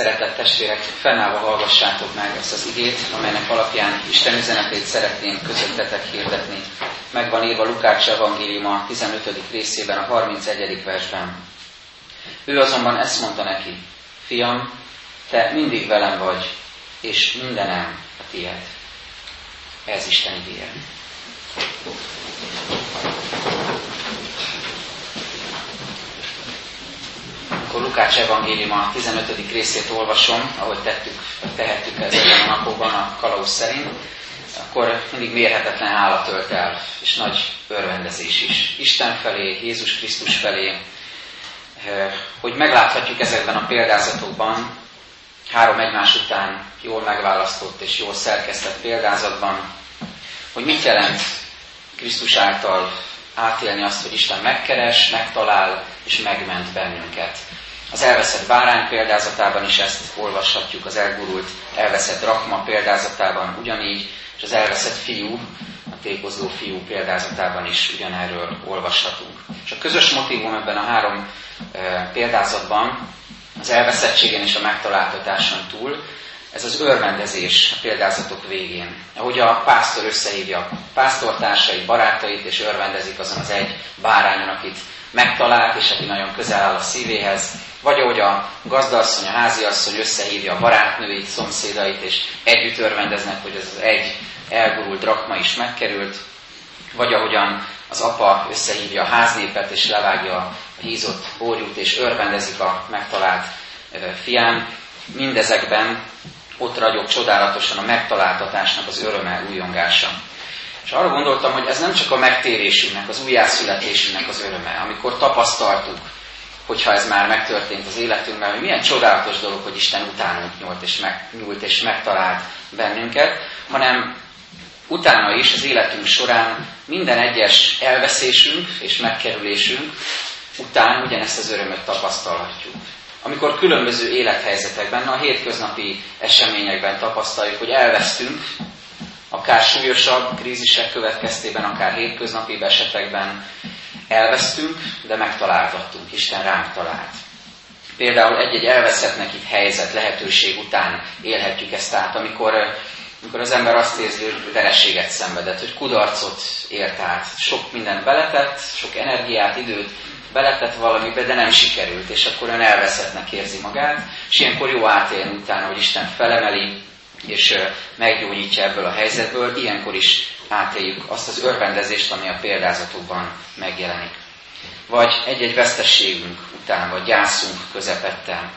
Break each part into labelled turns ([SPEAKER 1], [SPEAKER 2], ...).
[SPEAKER 1] Szeretett testvérek, fennállva hallgassátok meg ezt az igét, amelynek alapján Isten üzenetét szeretném közöttetek hirdetni. Megvan írva Lukács evangélium a 15. részében, a 31. versben. Ő azonban ezt mondta neki, fiam, te mindig velem vagy, és mindenem a tiéd. Ez Isten igéje. Akkor Lukács evangélium a 15. részét olvasom, ahogy tettük, tehettük ezekben a napokban a kalauz szerint, akkor mindig mérhetetlen hála tölt el, és nagy örvendezés is. Isten felé, Jézus Krisztus felé, hogy megláthatjuk ezekben a példázatokban, három egymás után jól megválasztott és jól szerkesztett példázatban, hogy mit jelent Krisztus által átélni azt, hogy Isten megkeres, megtalál és megment bennünket. Az elveszett bárány példázatában is ezt olvashatjuk, az elgurult, elveszett rakma példázatában ugyanígy, és az elveszett fiú, a tékozó fiú példázatában is ugyanerről olvashatunk. És a közös motivum ebben a három e, példázatban az elveszettségen és a megtaláltatáson túl, ez az örvendezés a példázatok végén. Ahogy a pásztor összehívja a pásztortársait, barátait, és örvendezik azon az egy bárányon, akit megtalált, és aki nagyon közel áll a szívéhez, vagy ahogy a gazdasszony, a háziasszony összehívja a barátnőit, szomszédait, és együtt örvendeznek, hogy ez az egy elgurult drakma is megkerült, vagy ahogyan az apa összehívja a háznépet, és levágja a hízott bórjút, és örvendezik a megtalált fián. Mindezekben ott ragyog csodálatosan a megtaláltatásnak az öröme, újongása. És arra gondoltam, hogy ez nem csak a megtérésünknek, az újjászületésünknek az öröme, amikor tapasztaltuk, hogyha ez már megtörtént az életünkben, hogy milyen csodálatos dolog, hogy Isten utánunk nyúlt és, meg, nyúlt és megtalált bennünket, hanem utána is az életünk során minden egyes elveszésünk és megkerülésünk után ugyanezt az örömöt tapasztalhatjuk. Amikor különböző élethelyzetekben, a hétköznapi eseményekben tapasztaljuk, hogy elvesztünk, akár súlyosabb krízisek következtében, akár hétköznapi esetekben elvesztünk, de megtaláltattunk, Isten ránk talált. Például egy-egy elveszettnek itt helyzet, lehetőség után élhetjük ezt át, amikor, amikor az ember azt érzi, hogy vereséget szenvedett, hogy kudarcot ért át, sok mindent beletett, sok energiát, időt beletett valamibe, de nem sikerült, és akkor ön elveszettnek érzi magát, és ilyenkor jó átélni utána, hogy Isten felemeli, és meggyógyítja ebből a helyzetből, ilyenkor is átéljük azt az örvendezést, ami a példázatokban megjelenik. Vagy egy-egy vesztességünk után, vagy gyászunk közepette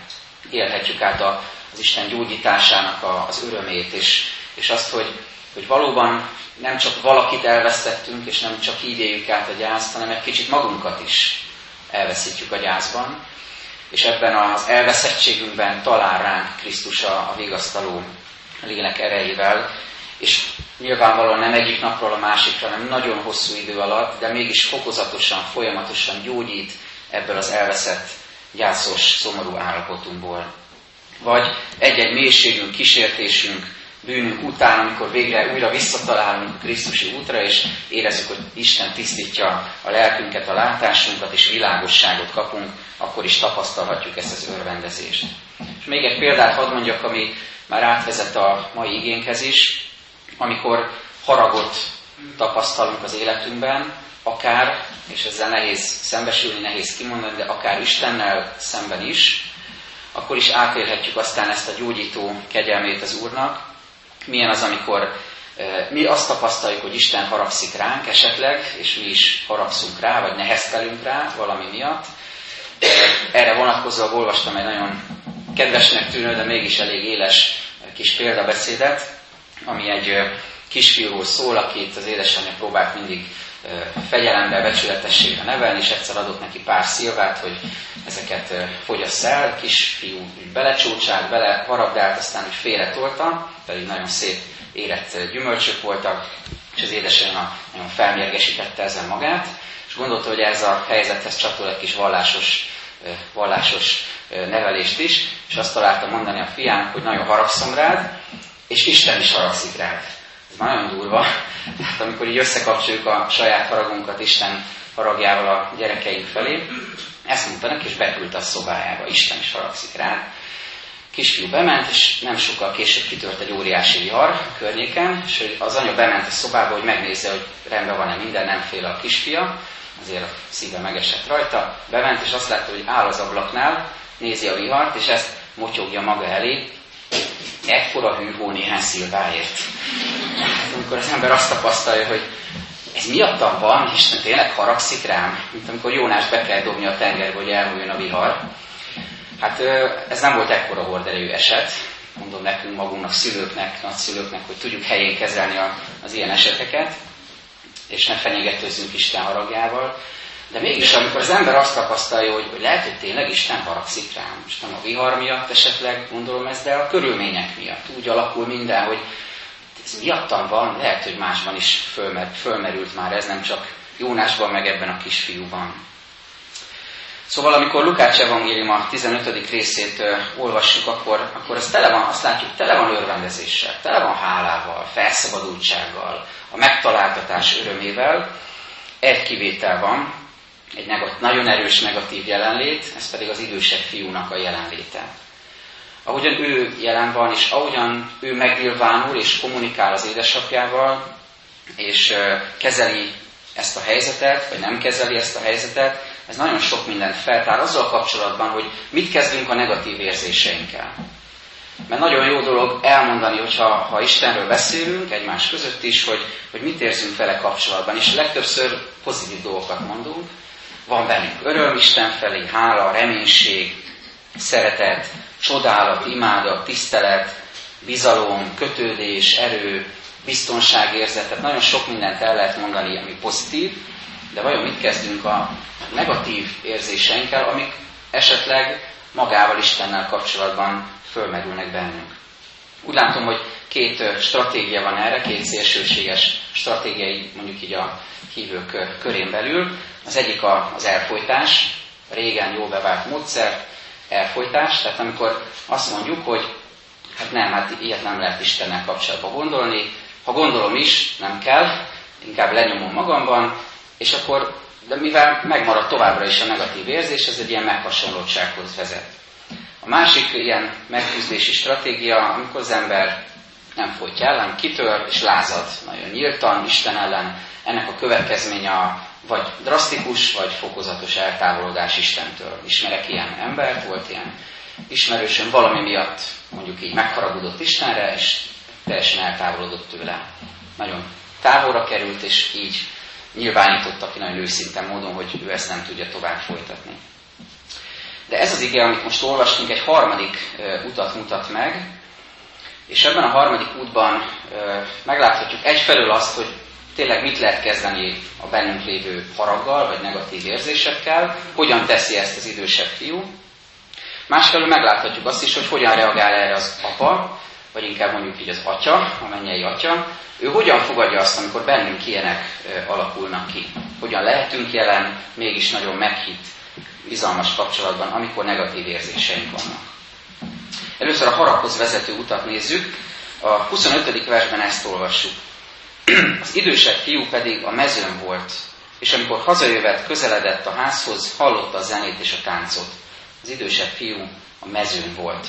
[SPEAKER 1] élhetjük át az Isten gyógyításának az örömét, és, és azt, hogy, hogy valóban nem csak valakit elvesztettünk, és nem csak így éljük át a gyászt, hanem egy kicsit magunkat is elveszítjük a gyászban, és ebben az elveszettségünkben talál ránk Krisztus a, vigasztaló lélek erejével, és nyilvánvalóan nem egyik napról a másikra, hanem nagyon hosszú idő alatt, de mégis fokozatosan, folyamatosan gyógyít ebből az elveszett, gyászos, szomorú állapotunkból. Vagy egy-egy mélységünk, kísértésünk, bűnünk után, amikor végre újra visszatalálunk Krisztusi útra, és érezzük, hogy Isten tisztítja a lelkünket, a látásunkat, és világosságot kapunk, akkor is tapasztalhatjuk ezt az örvendezést. És még egy példát hadd mondjak, ami már átvezet a mai igénkhez is, amikor haragot tapasztalunk az életünkben, akár, és ezzel nehéz szembesülni, nehéz kimondani, de akár Istennel szemben is, akkor is átélhetjük aztán ezt a gyógyító kegyelmét az Úrnak. Milyen az, amikor mi azt tapasztaljuk, hogy Isten haragszik ránk esetleg, és mi is haragszunk rá, vagy neheztelünk rá valami miatt. Erre vonatkozóan olvastam egy nagyon kedvesnek tűnő, de mégis elég éles kis példabeszédet, ami egy kisfiúról szól, akit az édesanyja próbált mindig fegyelembe, becsületességre nevelni, és egyszer adott neki pár szilvát, hogy ezeket fogyasz el. Kisfiú belecsúcsált, bele harabdált, aztán úgy félretolta, pedig nagyon szép érett gyümölcsök voltak, és az édesanyja nagyon felmérgesítette ezen magát, és gondolta, hogy ez a helyzethez csatol egy kis vallásos, vallásos nevelést is, és azt találta mondani a fiának, hogy nagyon haragszom rád, és Isten is haragszik rád. Ez nagyon durva. Tehát amikor így összekapcsoljuk a saját haragunkat Isten haragjával a gyerekeink felé, ezt mondta neki, és beküldte a szobájába, Isten is haragszik rád. kisfiú bement, és nem sokkal később kitört egy óriási vihar környéken, és az anya bement a szobába, hogy megnézze, hogy rendben van-e minden, nem fél a kisfia, azért a szíve megesett rajta, bement, és azt látta, hogy áll az ablaknál, nézi a vihart, és ezt motyogja maga elé, ekkora hűhó néhány szilváért. Hát, amikor az ember azt tapasztalja, hogy ez miattam van, Isten tényleg haragszik rám, mint amikor Jónás be kell dobni a tengerbe, hogy elmúljon a vihar. Hát ez nem volt ekkora horderejű eset, mondom nekünk magunknak, szülőknek, nagyszülőknek, hogy tudjuk helyén kezelni az ilyen eseteket, és ne fenyegetőzzünk Isten haragjával. De mégis, amikor az ember azt tapasztalja, hogy, hogy lehet, hogy tényleg Isten haragszik rám, most nem a vihar miatt esetleg gondolom ezt, de a körülmények miatt úgy alakul minden, hogy ez miattam van, lehet, hogy másban is fölmer, fölmerült már ez, nem csak Jónásban, meg ebben a kisfiúban. Szóval amikor Lukács evangélium a 15. részét ö, olvassuk, akkor, akkor ez tele van, azt látjuk, tele van örvendezéssel, tele van hálával, felszabadultsággal, a megtaláltatás örömével. Egy kivétel van, egy negat, nagyon erős negatív jelenlét, ez pedig az idősebb fiúnak a jelenléte. Ahogyan ő jelen van, és ahogyan ő megnyilvánul és kommunikál az édesapjával, és kezeli ezt a helyzetet, vagy nem kezeli ezt a helyzetet, ez nagyon sok mindent feltár azzal kapcsolatban, hogy mit kezdünk a negatív érzéseinkkel. Mert nagyon jó dolog elmondani, hogyha ha Istenről beszélünk, egymás között is, hogy, hogy mit érzünk vele kapcsolatban. És legtöbbször pozitív dolgokat mondunk. Van bennünk öröm Isten felé, hála, reménység, szeretet, csodálat, imádat, tisztelet, bizalom, kötődés, erő, biztonságérzet, tehát nagyon sok mindent el lehet mondani, ami pozitív, de vajon mit kezdünk a negatív érzéseinkkel, amik esetleg magával Istennel kapcsolatban fölmerülnek bennünk. Úgy látom, hogy két stratégia van erre, két szélsőséges stratégiai, mondjuk így a hívők körén belül. Az egyik az elfolytás, régen jól bevált módszer, elfolytás, tehát amikor azt mondjuk, hogy hát nem, hát ilyet nem lehet Istennel kapcsolatban gondolni, ha gondolom is, nem kell, inkább lenyomom magamban, és akkor, de mivel megmarad továbbra is a negatív érzés, ez egy ilyen meghasonlottsághoz vezet. A másik ilyen megküzdési stratégia, amikor az ember nem folytja ellen, kitör és lázad nagyon nyíltan Isten ellen, ennek a következménye a vagy drasztikus, vagy fokozatos eltávolodás Istentől. Ismerek ilyen embert, volt ilyen ismerősöm valami miatt mondjuk így megharagudott Istenre, és teljesen eltávolodott tőle. Nagyon távolra került, és így nyilvánította ki nagyon őszinte módon, hogy ő ezt nem tudja tovább folytatni. De ez az ige, amit most olvastunk, egy harmadik utat mutat meg, és ebben a harmadik útban megláthatjuk egyfelől azt, hogy tényleg mit lehet kezdeni a bennünk lévő haraggal, vagy negatív érzésekkel, hogyan teszi ezt az idősebb fiú. Másfelől megláthatjuk azt is, hogy hogyan reagál erre az apa, vagy inkább mondjuk így az atya, a mennyei atya, ő hogyan fogadja azt, amikor bennünk ilyenek alakulnak ki. Hogyan lehetünk jelen, mégis nagyon meghitt, bizalmas kapcsolatban, amikor negatív érzéseink vannak. Először a haraghoz vezető utat nézzük. A 25. versben ezt olvassuk. Az idősebb fiú pedig a mezőn volt, és amikor hazajövet, közeledett a házhoz, hallotta a zenét és a táncot. Az idősebb fiú a mezőn volt.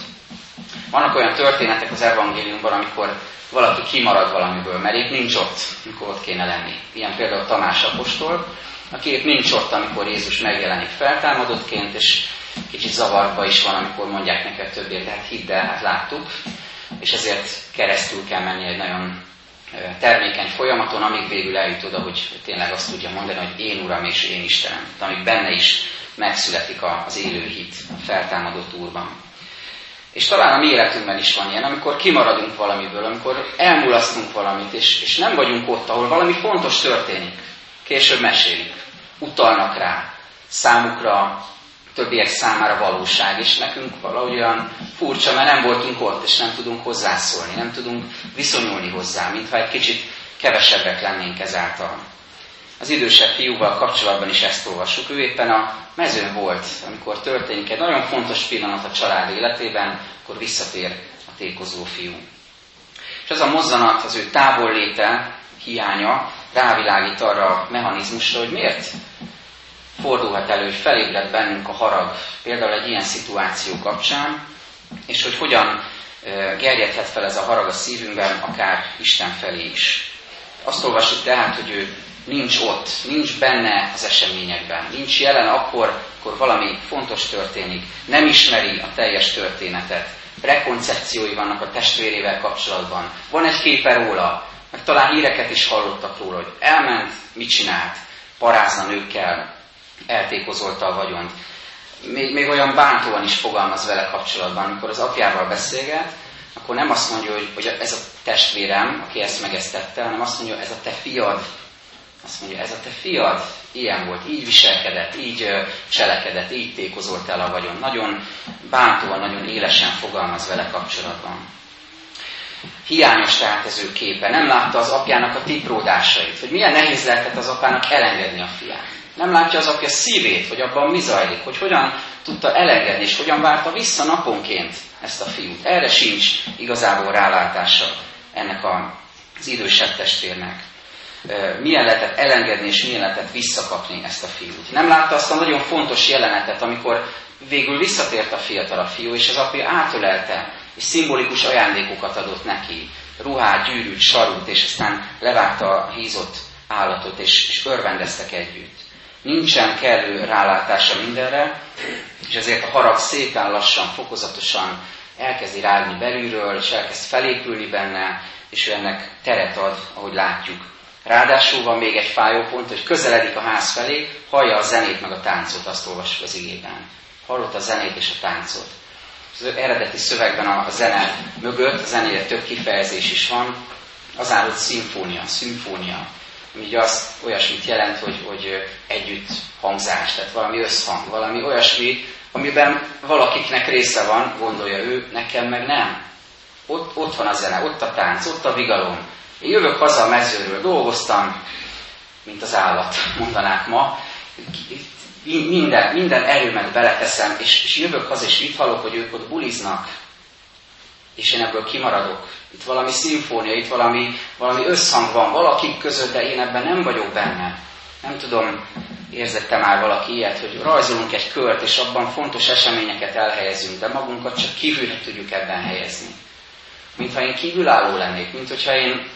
[SPEAKER 1] Vannak olyan történetek az evangéliumban, amikor valaki kimarad valamiből, mert épp nincs ott, amikor ott kéne lenni. Ilyen például Tamás apostol, aki épp nincs ott, amikor Jézus megjelenik feltámadottként, és kicsit zavarba is van, amikor mondják neked többé, de hát hidd el, hát láttuk, és ezért keresztül kell menni egy nagyon termékeny folyamaton, amíg végül eljut oda, hogy tényleg azt tudja mondani, hogy én Uram és én Istenem, amíg benne is megszületik az élő hit a feltámadott Úrban. És talán a mi életünkben is van ilyen, amikor kimaradunk valamiből, amikor elmulasztunk valamit, és, és nem vagyunk ott, ahol valami fontos történik. Később mesélik, utalnak rá, számukra, többiek számára valóság, és nekünk valahogy olyan furcsa, mert nem voltunk ott, és nem tudunk hozzászólni, nem tudunk viszonyulni hozzá, mintha egy kicsit kevesebbek lennénk ezáltal. Az idősebb fiúval kapcsolatban is ezt olvassuk. Ő éppen a mezőn volt, amikor történik egy nagyon fontos pillanat a család életében, akkor visszatér a tékozó fiú. És az a mozzanat, az ő távolléte, hiánya rávilágít arra a mechanizmusra, hogy miért fordulhat elő, hogy felébred bennünk a harag, például egy ilyen szituáció kapcsán, és hogy hogyan gerjedhet fel ez a harag a szívünkben, akár Isten felé is. Azt olvassuk tehát, hogy ő nincs ott, nincs benne az eseményekben, nincs jelen akkor, akkor valami fontos történik, nem ismeri a teljes történetet, prekoncepciói vannak a testvérével kapcsolatban, van egy képe róla, meg talán híreket is hallottak róla, hogy elment, mit csinált, parázna nőkkel, eltékozolta a vagyont. Még, még olyan bántóan is fogalmaz vele kapcsolatban, amikor az apjával beszélget, akkor nem azt mondja, hogy, hogy ez a testvérem, aki ezt meg hanem azt mondja, ez a te fiad, azt mondja, ez a te fiad ilyen volt, így viselkedett, így cselekedett, így tékozolt el a vagyon. Nagyon bántóan, nagyon élesen fogalmaz vele kapcsolatban. Hiányos tehát ez ő képe. Nem látta az apjának a tipródásait, hogy milyen nehéz lehetett az apának elengedni a fiát. Nem látja az apja szívét, hogy abban mi zajlik, hogy hogyan tudta elengedni, és hogyan várta vissza naponként ezt a fiút. Erre sincs igazából rálátása ennek a, az idősebb testvérnek milyen lehetett elengedni, és milyen lehetett visszakapni ezt a fiút. Nem látta azt a nagyon fontos jelenetet, amikor végül visszatért a fiatal fiú, és az apja átölelte, és szimbolikus ajándékokat adott neki. Ruhát, gyűrűt, sarút, és aztán levágta a hízott állatot, és, és örvendeztek együtt. Nincsen kellő rálátása mindenre, és ezért a harag szépen lassan, fokozatosan elkezdi rágni belülről, és elkezd felépülni benne, és ő ennek teret ad, ahogy látjuk Ráadásul van még egy fájó pont, hogy közeledik a ház felé, hallja a zenét meg a táncot, azt olvasjuk az igében. Hallott a zenét és a táncot. Az eredeti szövegben a zene mögött, a zenére több kifejezés is van, az áll, hogy szimfónia, szimfónia, ami azt olyasmit jelent, hogy, hogy együtt hangzás, tehát valami összhang, valami olyasmi, amiben valakiknek része van, gondolja ő, nekem meg nem. Ott, ott van a zene, ott a tánc, ott a vigalom, én jövök haza a mezőről, dolgoztam, mint az állat, mondanák ma. Minden, minden erőmet beleteszem, és, és jövök haza, és itt hallok, hogy ők ott buliznak, és én ebből kimaradok. Itt valami szimfónia, itt valami, valami összhang van valakik között, de én ebben nem vagyok benne. Nem tudom, érzette már valaki ilyet, hogy rajzolunk egy kört, és abban fontos eseményeket elhelyezünk, de magunkat csak kívülre tudjuk ebben helyezni. Mintha én kívülálló lennék, mint hogyha én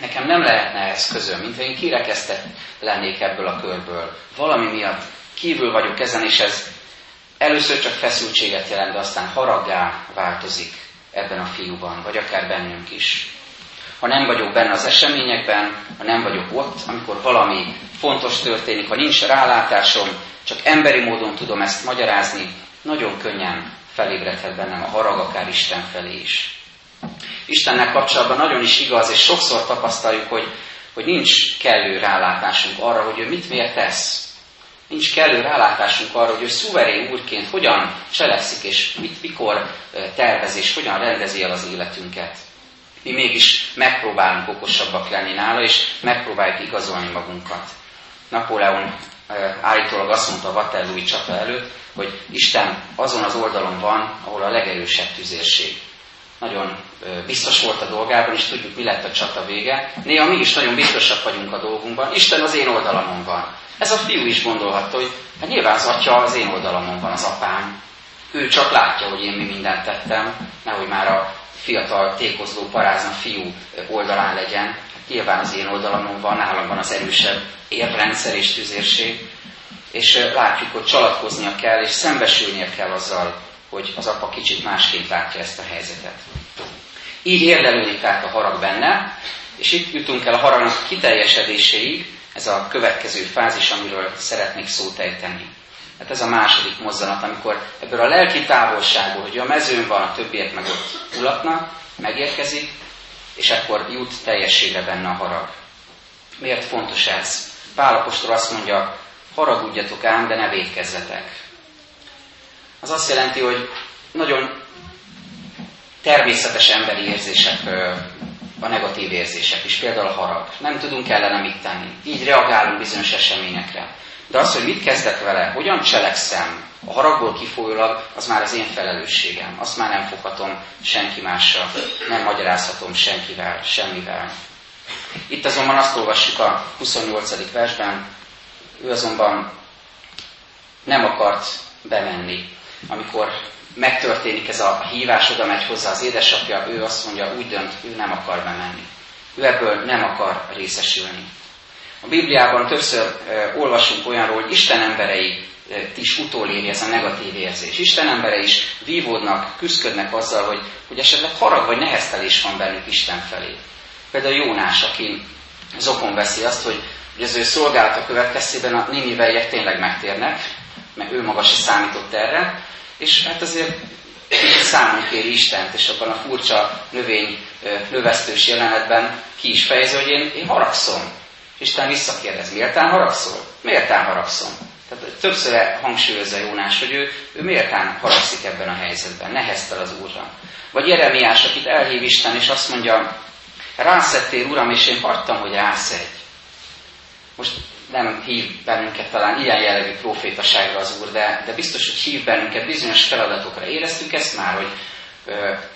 [SPEAKER 1] Nekem nem lehetne ez közöm, mintha én kirekesztett lennék ebből a körből. Valami miatt kívül vagyok ezen, és ez először csak feszültséget jelent, de aztán haraggá változik ebben a fiúban, vagy akár bennünk is. Ha nem vagyok benne az eseményekben, ha nem vagyok ott, amikor valami fontos történik, ha nincs rálátásom, csak emberi módon tudom ezt magyarázni, nagyon könnyen felébredhet bennem a harag, akár Isten felé is. Istennel kapcsolatban nagyon is igaz, és sokszor tapasztaljuk, hogy, hogy nincs kellő rálátásunk arra, hogy ő mit miért tesz. Nincs kellő rálátásunk arra, hogy ő szuverén úrként hogyan cselekszik, és mit, mikor tervez, és hogyan rendezi el az életünket. Mi mégis megpróbálunk okosabbak lenni nála, és megpróbáljuk igazolni magunkat. Napóleon állítólag azt mondta a Waterloo csata előtt, hogy Isten azon az oldalon van, ahol a legerősebb tüzérség nagyon biztos volt a dolgában, és tudjuk, mi lett a csata vége. Néha mi is nagyon biztosak vagyunk a dolgunkban. Isten az én oldalamon van. Ez a fiú is gondolhatta, hogy hát nyilván az atya az én oldalamon van, az apám. Ő csak látja, hogy én mi mindent tettem, nehogy már a fiatal tékozló parázna fiú oldalán legyen. Hát nyilván az én oldalamon van, nálam van az erősebb érrendszer és tüzérség. És látjuk, hogy csalatkoznia kell, és szembesülnie kell azzal, hogy az apa kicsit másként látja ezt a helyzetet. Így érlelődik tehát a harag benne, és itt jutunk el a haragnak kiteljesedéséig, ez a következő fázis, amiről szeretnék szót ejteni. Hát ez a második mozzanat, amikor ebből a lelki távolságból, hogy a mezőn van, a többiek meg ott ulatnak, megérkezik, és akkor jut teljességre benne a harag. Miért fontos ez? Pálapostól azt mondja, haragudjatok ám, de ne védkezzetek az azt jelenti, hogy nagyon természetes emberi érzések a negatív érzések is, például a harag. Nem tudunk ellene mit tenni. Így reagálunk bizonyos eseményekre. De az, hogy mit kezdek vele, hogyan cselekszem, a haragból kifolyólag, az már az én felelősségem. Azt már nem foghatom senki mással, nem magyarázhatom senkivel, semmivel. Itt azonban azt olvassuk a 28. versben, ő azonban nem akart bemenni amikor megtörténik ez a hívás, oda megy hozzá az édesapja, ő azt mondja, úgy dönt, ő nem akar bemenni. Ő ebből nem akar részesülni. A Bibliában többször e, olvasunk olyanról, hogy Isten emberei is utoléri ez a negatív érzés. Isten embere is vívódnak, küzdködnek azzal, hogy, hogy esetleg harag vagy neheztelés van bennük Isten felé. Például Jónás, aki zokon veszi azt, hogy, hogy az ő szolgálata következtében a niniveiek tényleg megtérnek, mert ő maga se számított erre, és hát azért számon kéri Istent, és abban a furcsa növény növesztős jelenetben ki is fejezi, hogy én, én haragszom. Isten visszakérdez, miértán haragszol? Miértán haragszom? Tehát többször hangsúlyozza Jónás, hogy ő, ő miértán haragszik ebben a helyzetben, neheztel az Úrra. Vagy Jeremiás, akit elhív Isten, és azt mondja, rászettél, Uram, és én hagytam, hogy egy. Most nem hív bennünket talán ilyen jellegű profétaságra az Úr, de, de biztos, hogy hív bennünket bizonyos feladatokra. Éreztük ezt már, hogy,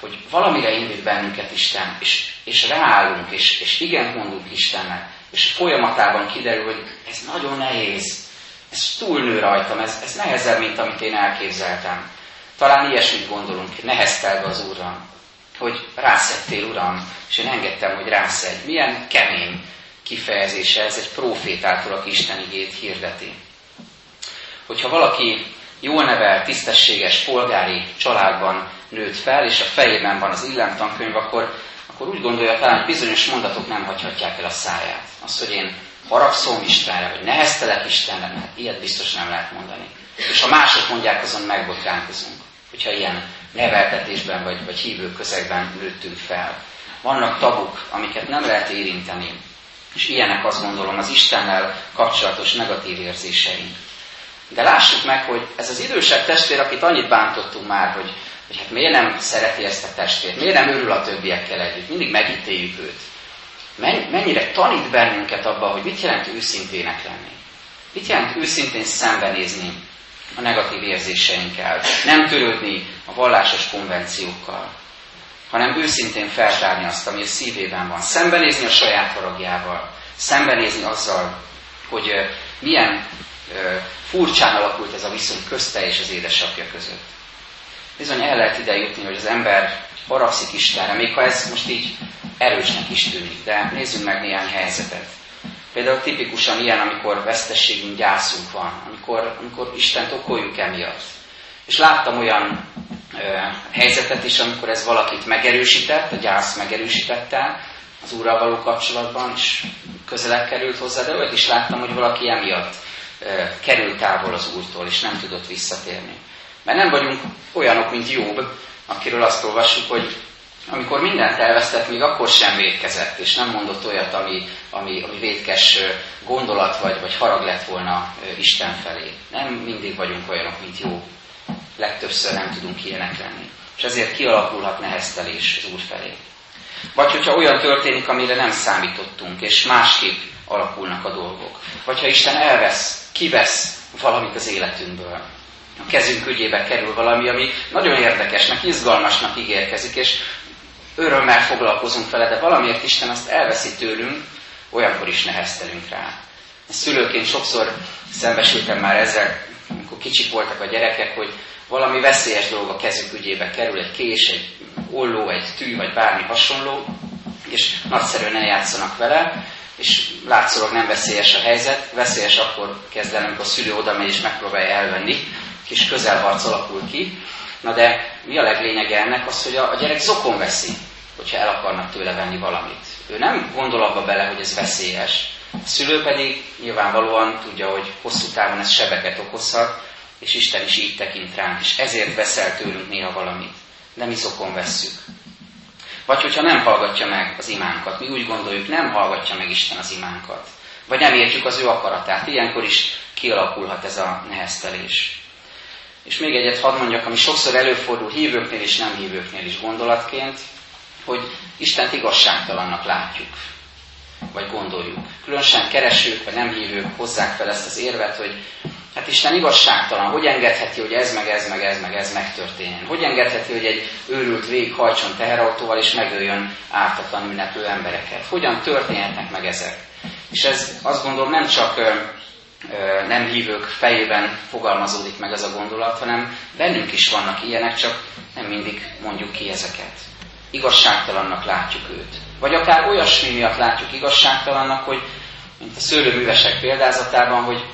[SPEAKER 1] hogy valamire indít bennünket Isten, és, és ráállunk, és, és igen mondunk Istennek, és folyamatában kiderül, hogy ez nagyon nehéz, ez túlnő rajtam, ez, ez nehezebb, mint amit én elképzeltem. Talán ilyesmit gondolunk, neheztelve az Úrra, hogy rászettél, Uram, és én engedtem, hogy rászedj. Milyen kemény kifejezése ez egy profétától, aki Isten igét hirdeti. Hogyha valaki jól nevel, tisztességes, polgári családban nőtt fel, és a fejében van az illemtankönyv, akkor, akkor úgy gondolja talán, hogy bizonyos mondatok nem hagyhatják el a száját. Az, hogy én haragszom Istenre, vagy neheztelek Istenre, hát ilyet biztos nem lehet mondani. És ha mások mondják, azon megbotránkozunk, hogyha ilyen neveltetésben vagy, vagy hívő közegben nőttünk fel. Vannak tabuk, amiket nem lehet érinteni, és ilyenek azt gondolom az Istennel kapcsolatos negatív érzéseink. De lássuk meg, hogy ez az idősebb testvér, akit annyit bántottunk már, hogy, hogy hát miért nem szereti ezt a testvért, miért nem örül a többiekkel együtt, mindig megítéljük őt. Mennyire tanít bennünket abba, hogy mit jelent őszintének lenni. Mit jelent őszintén szembenézni a negatív érzéseinkkel, nem törődni a vallásos konvenciókkal, hanem őszintén feltárni azt, ami a szívében van. Szembenézni a saját haragjával, szembenézni azzal, hogy milyen furcsán alakult ez a viszony közte és az édesapja között. Bizony el lehet ide jutni, hogy az ember haragszik Istenre, még ha ez most így erősnek is tűnik, de nézzünk meg néhány helyzetet. Például tipikusan ilyen, amikor vesztességünk, gyászunk van, amikor, amikor Istent okoljuk emiatt. És láttam olyan helyzetet is, amikor ez valakit megerősített, a gyász megerősítette az Úrral való kapcsolatban, és közelebb került hozzá, de olyat is láttam, hogy valaki emiatt került távol az Úrtól, és nem tudott visszatérni. Mert nem vagyunk olyanok, mint Jobb, akiről azt olvassuk, hogy amikor mindent elvesztett, még akkor sem védkezett, és nem mondott olyat, ami, ami, ami védkes gondolat vagy, vagy harag lett volna Isten felé. Nem mindig vagyunk olyanok, mint jó. Legtöbbször nem tudunk ilyenek lenni. És ezért kialakulhat neheztelés az Úr felé. Vagy hogyha olyan történik, amire nem számítottunk, és másképp alakulnak a dolgok. Vagy ha Isten elvesz, kivesz valamit az életünkből. A kezünk ügyébe kerül valami, ami nagyon érdekesnek, izgalmasnak ígérkezik, és örömmel foglalkozunk vele, de valamiért Isten azt elveszi tőlünk, olyankor is neheztelünk rá. Szülőként sokszor szembesültem már ezzel, amikor kicsik voltak a gyerekek, hogy valami veszélyes dolog a kezük ügyébe kerül, egy kés, egy olló, egy tű, vagy bármi hasonló, és nagyszerűen eljátszanak vele, és látszólag nem veszélyes a helyzet, veszélyes akkor kezd el, amikor a szülő oda megy és megpróbálja elvenni, kis közelharc alakul ki. Na de mi a leglényege ennek? Az, hogy a, a gyerek zokon veszi hogyha el akarnak tőle venni valamit. Ő nem gondol abba bele, hogy ez veszélyes. A szülő pedig nyilvánvalóan tudja, hogy hosszú távon ez sebeket okozhat, és Isten is így tekint ránk, és ezért veszel tőlünk néha valamit. De mi szokon vesszük. Vagy hogyha nem hallgatja meg az imánkat, mi úgy gondoljuk, nem hallgatja meg Isten az imánkat. Vagy nem értjük az ő akaratát. Ilyenkor is kialakulhat ez a neheztelés. És még egyet hadd mondjak, ami sokszor előfordul hívőknél és nem hívőknél is gondolatként, hogy Istent igazságtalannak látjuk, vagy gondoljuk. Különösen keresők, vagy nem hívők hozzák fel ezt az érvet, hogy hát Isten igazságtalan, hogy engedheti, hogy ez, meg ez, meg ez, meg ez megtörténjen? Hogy engedheti, hogy egy őrült vég hajtson teherautóval, és megöljön ártatlan ünneplő embereket? Hogyan történhetnek meg ezek? És ez azt gondolom nem csak nem hívők fejében fogalmazódik meg ez a gondolat, hanem bennünk is vannak ilyenek, csak nem mindig mondjuk ki ezeket. Igazságtalannak látjuk őt. Vagy akár olyasmi miatt látjuk igazságtalannak, hogy mint a szőlőművesek példázatában, hogy,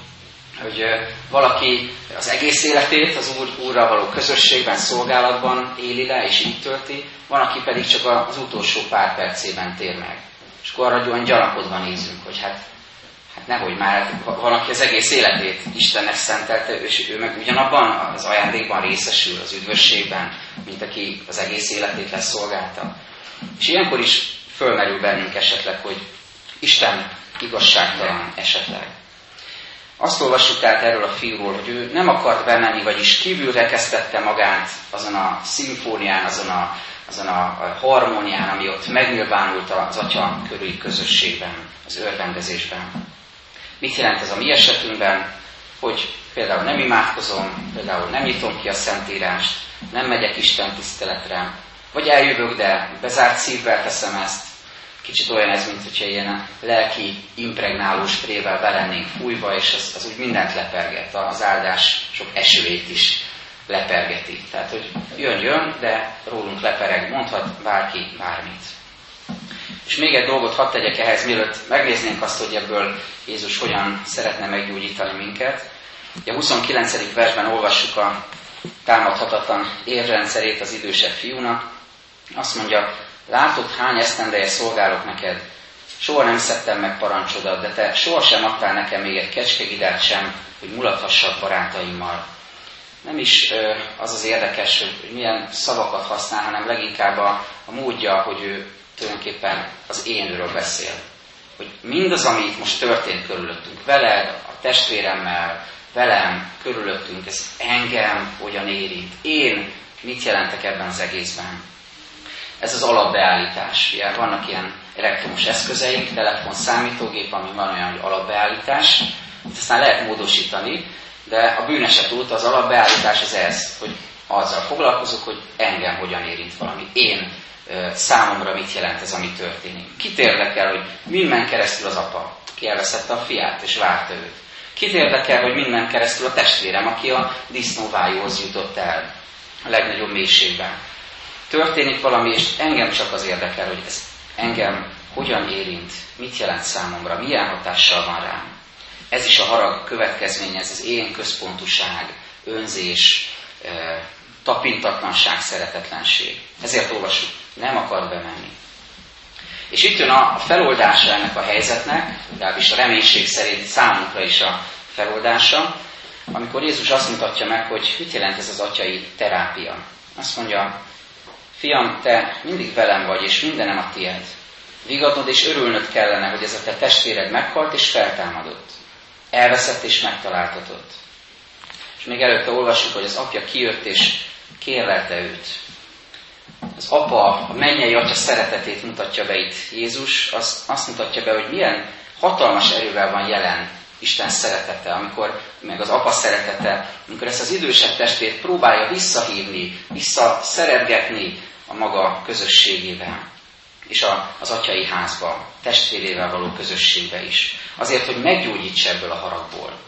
[SPEAKER 1] hogy valaki az egész életét az úr, Úrral való közösségben, szolgálatban éli le, és így tölti, van, aki pedig csak az utolsó pár percében tér meg. És akkor arra olyan gyanakodva nézünk, hogy hát Hát nehogy már, van, aki az egész életét Istennek szentelte, és ő meg ugyanabban az ajándékban részesül, az üdvösségben, mint aki az egész életét leszolgálta. És ilyenkor is fölmerül bennünk esetleg, hogy Isten igazságtalan esetleg. Azt olvassuk tehát erről a fiúról, hogy ő nem akart bemenni, vagyis kívülre kezdette magát azon a szimfónián, azon a, azon a harmónián, ami ott megnyilvánult az atya körüli közösségben, az örvendezésben. Mit jelent ez a mi esetünkben, hogy például nem imádkozom, például nem nyitom ki a Szentírást, nem megyek Isten tiszteletre, vagy eljövök, de bezárt szívvel teszem ezt. Kicsit olyan ez, mint hogyha ilyen lelki impregnálós prével belennénk fújva, és az, az úgy mindent leperget, az áldás sok esőét is lepergeti. Tehát, hogy jön, jön, de rólunk lepereg, mondhat bárki bármit. És még egy dolgot hadd tegyek ehhez, mielőtt megnéznénk azt, hogy ebből Jézus hogyan szeretne meggyógyítani minket. A 29. versben olvassuk a támadhatatlan érrendszerét az idősebb fiúnak. Azt mondja, látod, hány esztendeje szolgálok neked, soha nem szedtem meg parancsodat, de te sohasem adtál nekem még egy kecskegidát sem, hogy mulathassak barátaimmal. Nem is az az érdekes, hogy milyen szavakat használ, hanem leginkább a, a módja, hogy ő tulajdonképpen az énről beszél. Hogy mindaz, ami itt most történt körülöttünk, veled, a testvéremmel, velem, körülöttünk, ez engem hogyan érint. Én mit jelentek ebben az egészben? Ez az alapbeállítás. Ugye vannak ilyen elektromos eszközeink, telefon, számítógép, ami van olyan, hogy alapbeállítás, aztán lehet módosítani, de a bűneset út az alapbeállítás az ez, hogy azzal foglalkozok, hogy engem hogyan érint valami. Én számomra mit jelent ez, ami történik. Kit érdekel, hogy minden keresztül az apa, aki elveszette a fiát és várta őt. Kit érdekel, hogy minden keresztül a testvérem, aki a disznóvájóhoz jutott el a legnagyobb mélységben. Történik valami, és engem csak az érdekel, hogy ez engem hogyan érint, mit jelent számomra, milyen hatással van rám. Ez is a harag következménye, ez az én központuság, önzés, tapintatlanság, szeretetlenség. Ezért olvasjuk, nem akar bemenni. És itt jön a feloldása ennek a helyzetnek, legalábbis a reménység szerint számunkra is a feloldása, amikor Jézus azt mutatja meg, hogy mit jelent ez az atyai terápia. Azt mondja, fiam, te mindig velem vagy, és mindenem a tied. Vigadnod és örülnöd kellene, hogy ez a te testvéred meghalt és feltámadott. Elveszett és megtaláltatott. És még előtte olvassuk, hogy az apja kijött és kérlelte őt. Az apa, a mennyei atya szeretetét mutatja be itt Jézus, azt, azt mutatja be, hogy milyen hatalmas erővel van jelen Isten szeretete, amikor, meg az apa szeretete, amikor ezt az idősebb testét próbálja visszahívni, visszaszeretgetni a maga közösségével, és a, az atyai házba, testvérével való közösségbe is. Azért, hogy meggyógyítsa ebből a haragból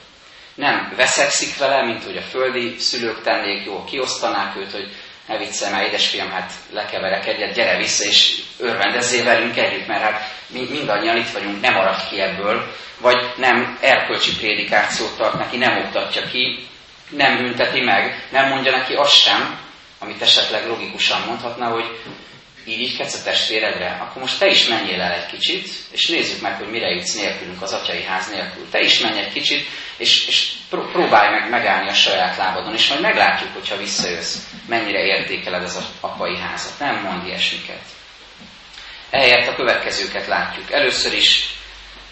[SPEAKER 1] nem veszekszik vele, mint hogy a földi szülők tennék, jó, kiosztanák őt, hogy ne viccelj már, édesfiam, hát lekeverek egyet, gyere vissza, és örvendezzél velünk együtt, mert hát mi mindannyian itt vagyunk, nem maradj ki ebből, vagy nem erkölcsi prédikációt tart neki, nem oktatja ki, nem bünteti meg, nem mondja neki azt sem, amit esetleg logikusan mondhatna, hogy így a testvéredre, akkor most te is menjél el egy kicsit, és nézzük meg, hogy mire jutsz nélkülünk az atyai ház nélkül. Te is menj egy kicsit, és, és próbálj meg megállni a saját lábadon, és majd meglátjuk, hogyha visszajössz, mennyire értékeled az apai házat. Nem mond ilyesmiket. Ehelyett a következőket látjuk. Először is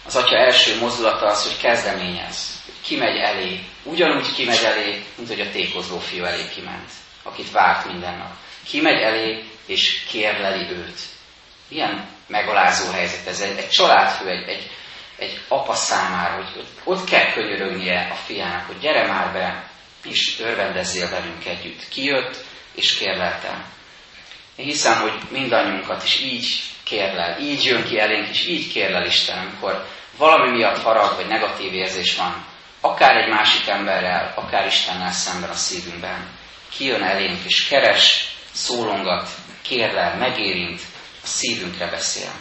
[SPEAKER 1] az atya első mozdulata az, hogy kezdeményez. Kimegy elé. Ugyanúgy kimegy elé, mint hogy a tékozló fiú elé kiment, akit várt minden nap. Kimegy elé, és kérleli őt. Milyen megalázó helyzet ez egy, egy családfő, egy, egy, egy apa számára, hogy ott kell könyörögnie a fiának, hogy gyere már be, és örvendezzél velünk együtt. Kijött, és kérlelte. Én hiszem, hogy mindannyiunkat is így kérlel, így jön ki elénk, és így kérlel Isten, amikor valami miatt harag vagy negatív érzés van, akár egy másik emberrel, akár Istennel szemben a szívünkben. Kijön elénk és keres, szólongat, kérlel, megérint, a szívünkre beszél.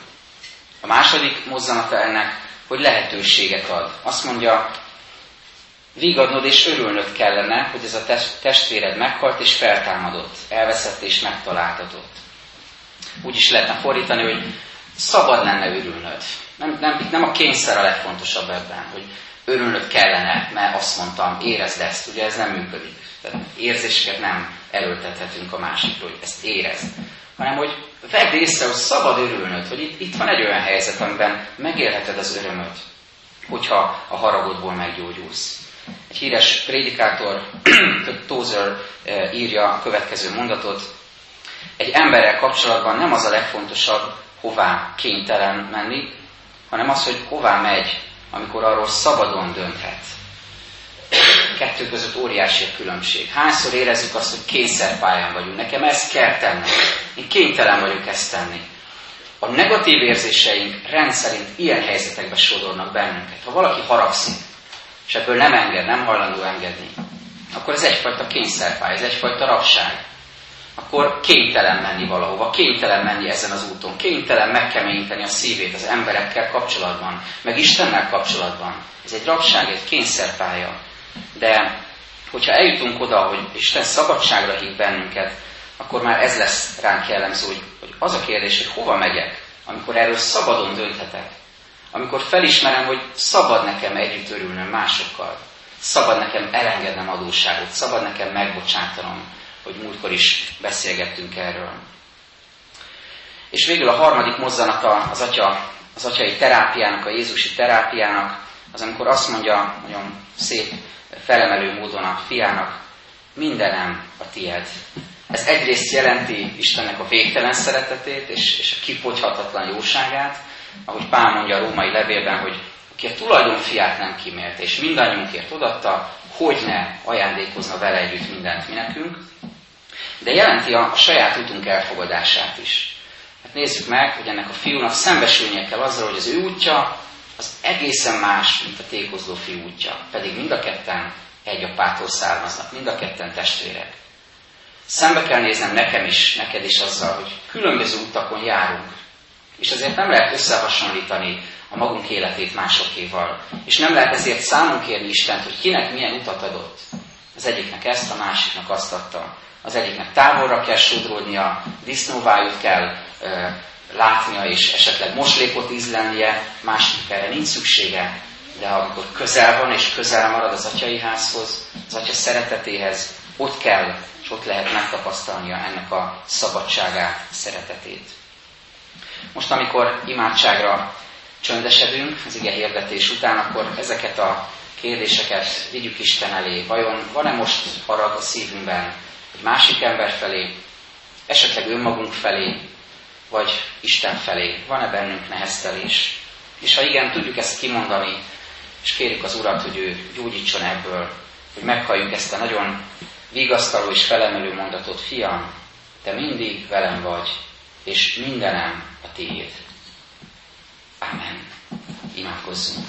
[SPEAKER 1] A második mozzanata ennek, hogy lehetőséget ad. Azt mondja, vigadnod és örülnöd kellene, hogy ez a testvéred meghalt és feltámadott, elveszett és megtaláltatott. Úgy is lehetne fordítani, hogy szabad lenne örülnöd. Nem, nem, nem a kényszer a legfontosabb ebben, hogy örülnöd kellene, mert azt mondtam, érezd ezt, ugye ez nem működik. Tehát érzéseket nem erőltethetünk a másikról, hogy ezt érezd. Hanem, hogy vedd észre, hogy szabad örülnöd, hogy itt, itt van egy olyan helyzet, amiben megélheted az örömöt, hogyha a haragodból meggyógyulsz. Egy híres prédikátor, Tozer eh, írja a következő mondatot. Egy emberrel kapcsolatban nem az a legfontosabb, hová kénytelen menni, hanem az, hogy hová megy, amikor arról szabadon dönthet. Kettő között óriási a különbség. Hányszor érezzük azt, hogy kényszerpályán vagyunk. Nekem ezt kell tennem. Én kénytelen vagyok ezt tenni. A negatív érzéseink rendszerint ilyen helyzetekbe sodornak bennünket. Ha valaki haragszik, és ebből nem enged, nem hajlandó engedni, akkor ez egyfajta kényszerpálya, ez egyfajta rabság. Akkor kénytelen menni valahova, kénytelen menni ezen az úton, kénytelen megkeményíteni a szívét az emberekkel kapcsolatban, meg Istennel kapcsolatban. Ez egy rabság, egy kényszerpálya. De hogyha eljutunk oda, hogy Isten szabadságra hív bennünket, akkor már ez lesz ránk jellemző, hogy, az a kérdés, hogy hova megyek, amikor erről szabadon dönthetek, amikor felismerem, hogy szabad nekem együtt örülnöm másokkal, szabad nekem elengednem adósságot, szabad nekem megbocsátanom, hogy múltkor is beszélgettünk erről. És végül a harmadik mozzanata az, atya, az atyai terápiának, a Jézusi terápiának, az amikor azt mondja nagyon szép felemelő módon a fiának, mindenem a tied. Ez egyrészt jelenti Istennek a végtelen szeretetét és, és a kipogyhatatlan jóságát, ahogy Pál mondja a római levélben, hogy aki a tulajdon fiát nem kímélte, és mindannyiunkért odatta, hogy ne ajándékozna vele együtt mindent mi nekünk, de jelenti a, a saját útunk elfogadását is. Hát nézzük meg, hogy ennek a fiúnak szembesülnie kell azzal, hogy az ő útja az egészen más, mint a tékozló fiú útja. Pedig mind a ketten egy apától származnak, mind a ketten testvérek. Szembe kell néznem nekem is, neked is azzal, hogy különböző utakon járunk. És azért nem lehet összehasonlítani a magunk életét másokéval. És nem lehet ezért számon kérni Istent, hogy kinek milyen utat adott. Az egyiknek ezt, a másiknak azt adta. Az egyiknek távolra kell sodródnia, disznóvájút kell ö, látnia, és esetleg moslékot ízlelnie, másiknak erre nincs szüksége, de amikor közel van, és közel marad az atyai házhoz, az atya szeretetéhez, ott kell, és ott lehet megtapasztalnia ennek a szabadságát, szeretetét. Most, amikor imádságra csöndesedünk az ige hirdetés után, akkor ezeket a kérdéseket vigyük Isten elé. Vajon van-e most harag a szívünkben másik ember felé, esetleg önmagunk felé, vagy Isten felé? Van-e bennünk neheztelés? És ha igen, tudjuk ezt kimondani, és kérjük az Urat, hogy ő gyógyítson ebből, hogy meghalljuk ezt a nagyon vigasztaló és felemelő mondatot, fiam, te mindig velem vagy, és mindenem a tiéd. Amen. Imádkozzunk.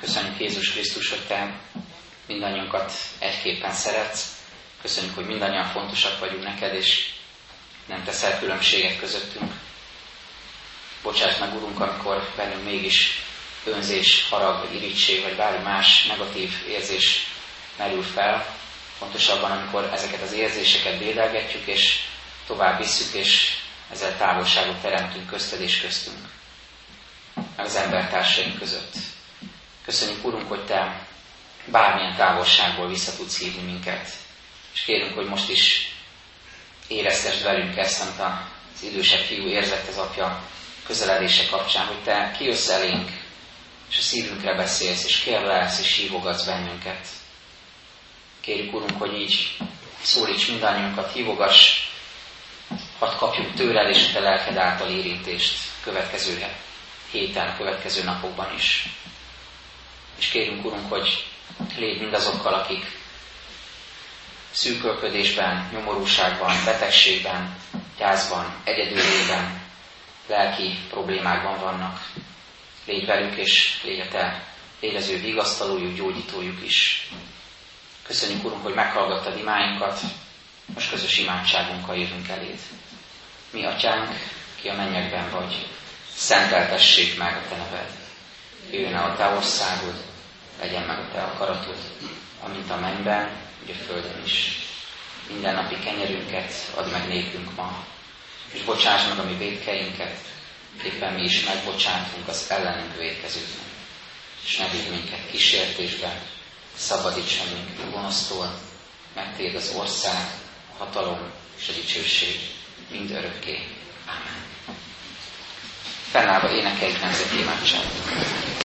[SPEAKER 1] Köszönjük Jézus Krisztus, hogy Te mindannyiunkat egyképpen szeretsz. Köszönjük, hogy mindannyian fontosak vagyunk neked, és nem teszel különbséget közöttünk. Bocsáss meg, Urunk, amikor bennünk mégis önzés, harag, vagy irítség, vagy bármi más negatív érzés merül fel. Pontosabban, amikor ezeket az érzéseket dédelgetjük, és tovább visszük, és ezzel távolságot teremtünk közted és köztünk, az embertársaink között. Köszönjük, Urunk, hogy Te bármilyen távolságból vissza tudsz hívni minket. És kérünk, hogy most is éreztesd velünk ezt, amit az idősebb fiú érzett az apja közeledése kapcsán, hogy te kijössz elénk, és a szívünkre beszélsz, és kérlelsz, és hívogatsz bennünket. Kérjük, Urunk, hogy így szólíts mindannyiunkat, hívogass, hadd kapjuk tőled és a te lelked által érintést következő héten, következő napokban is. És kérünk, Urunk, hogy légy mindazokkal, akik szűkölködésben, nyomorúságban, betegségben, gyászban, egyedülében, lelki problémákban vannak. Légy velük, és légy a Te élező vigasztalójuk, gyógyítójuk is. Köszönjük, Urunk, hogy meghallgattad imáinkat, most közös imádságunkkal jövünk eléd. Mi, Atyánk, ki a mennyekben vagy, szenteltessék meg a Te neved. Jöjjön a Te országod, legyen meg a Te akaratod, amint a mennyben, úgy a földön is. Minden napi kenyerünket add meg nékünk ma, és bocsáss meg a mi védkeinket, éppen mi is megbocsátunk az ellenünk védkezőknek. És ne vigy minket kísértésbe, szabadíts meg minket gonosztól, mert Téd az ország, a hatalom és a dicsőség mind örökké. Amen. Fennállva énekeljük nemzeti imádságot.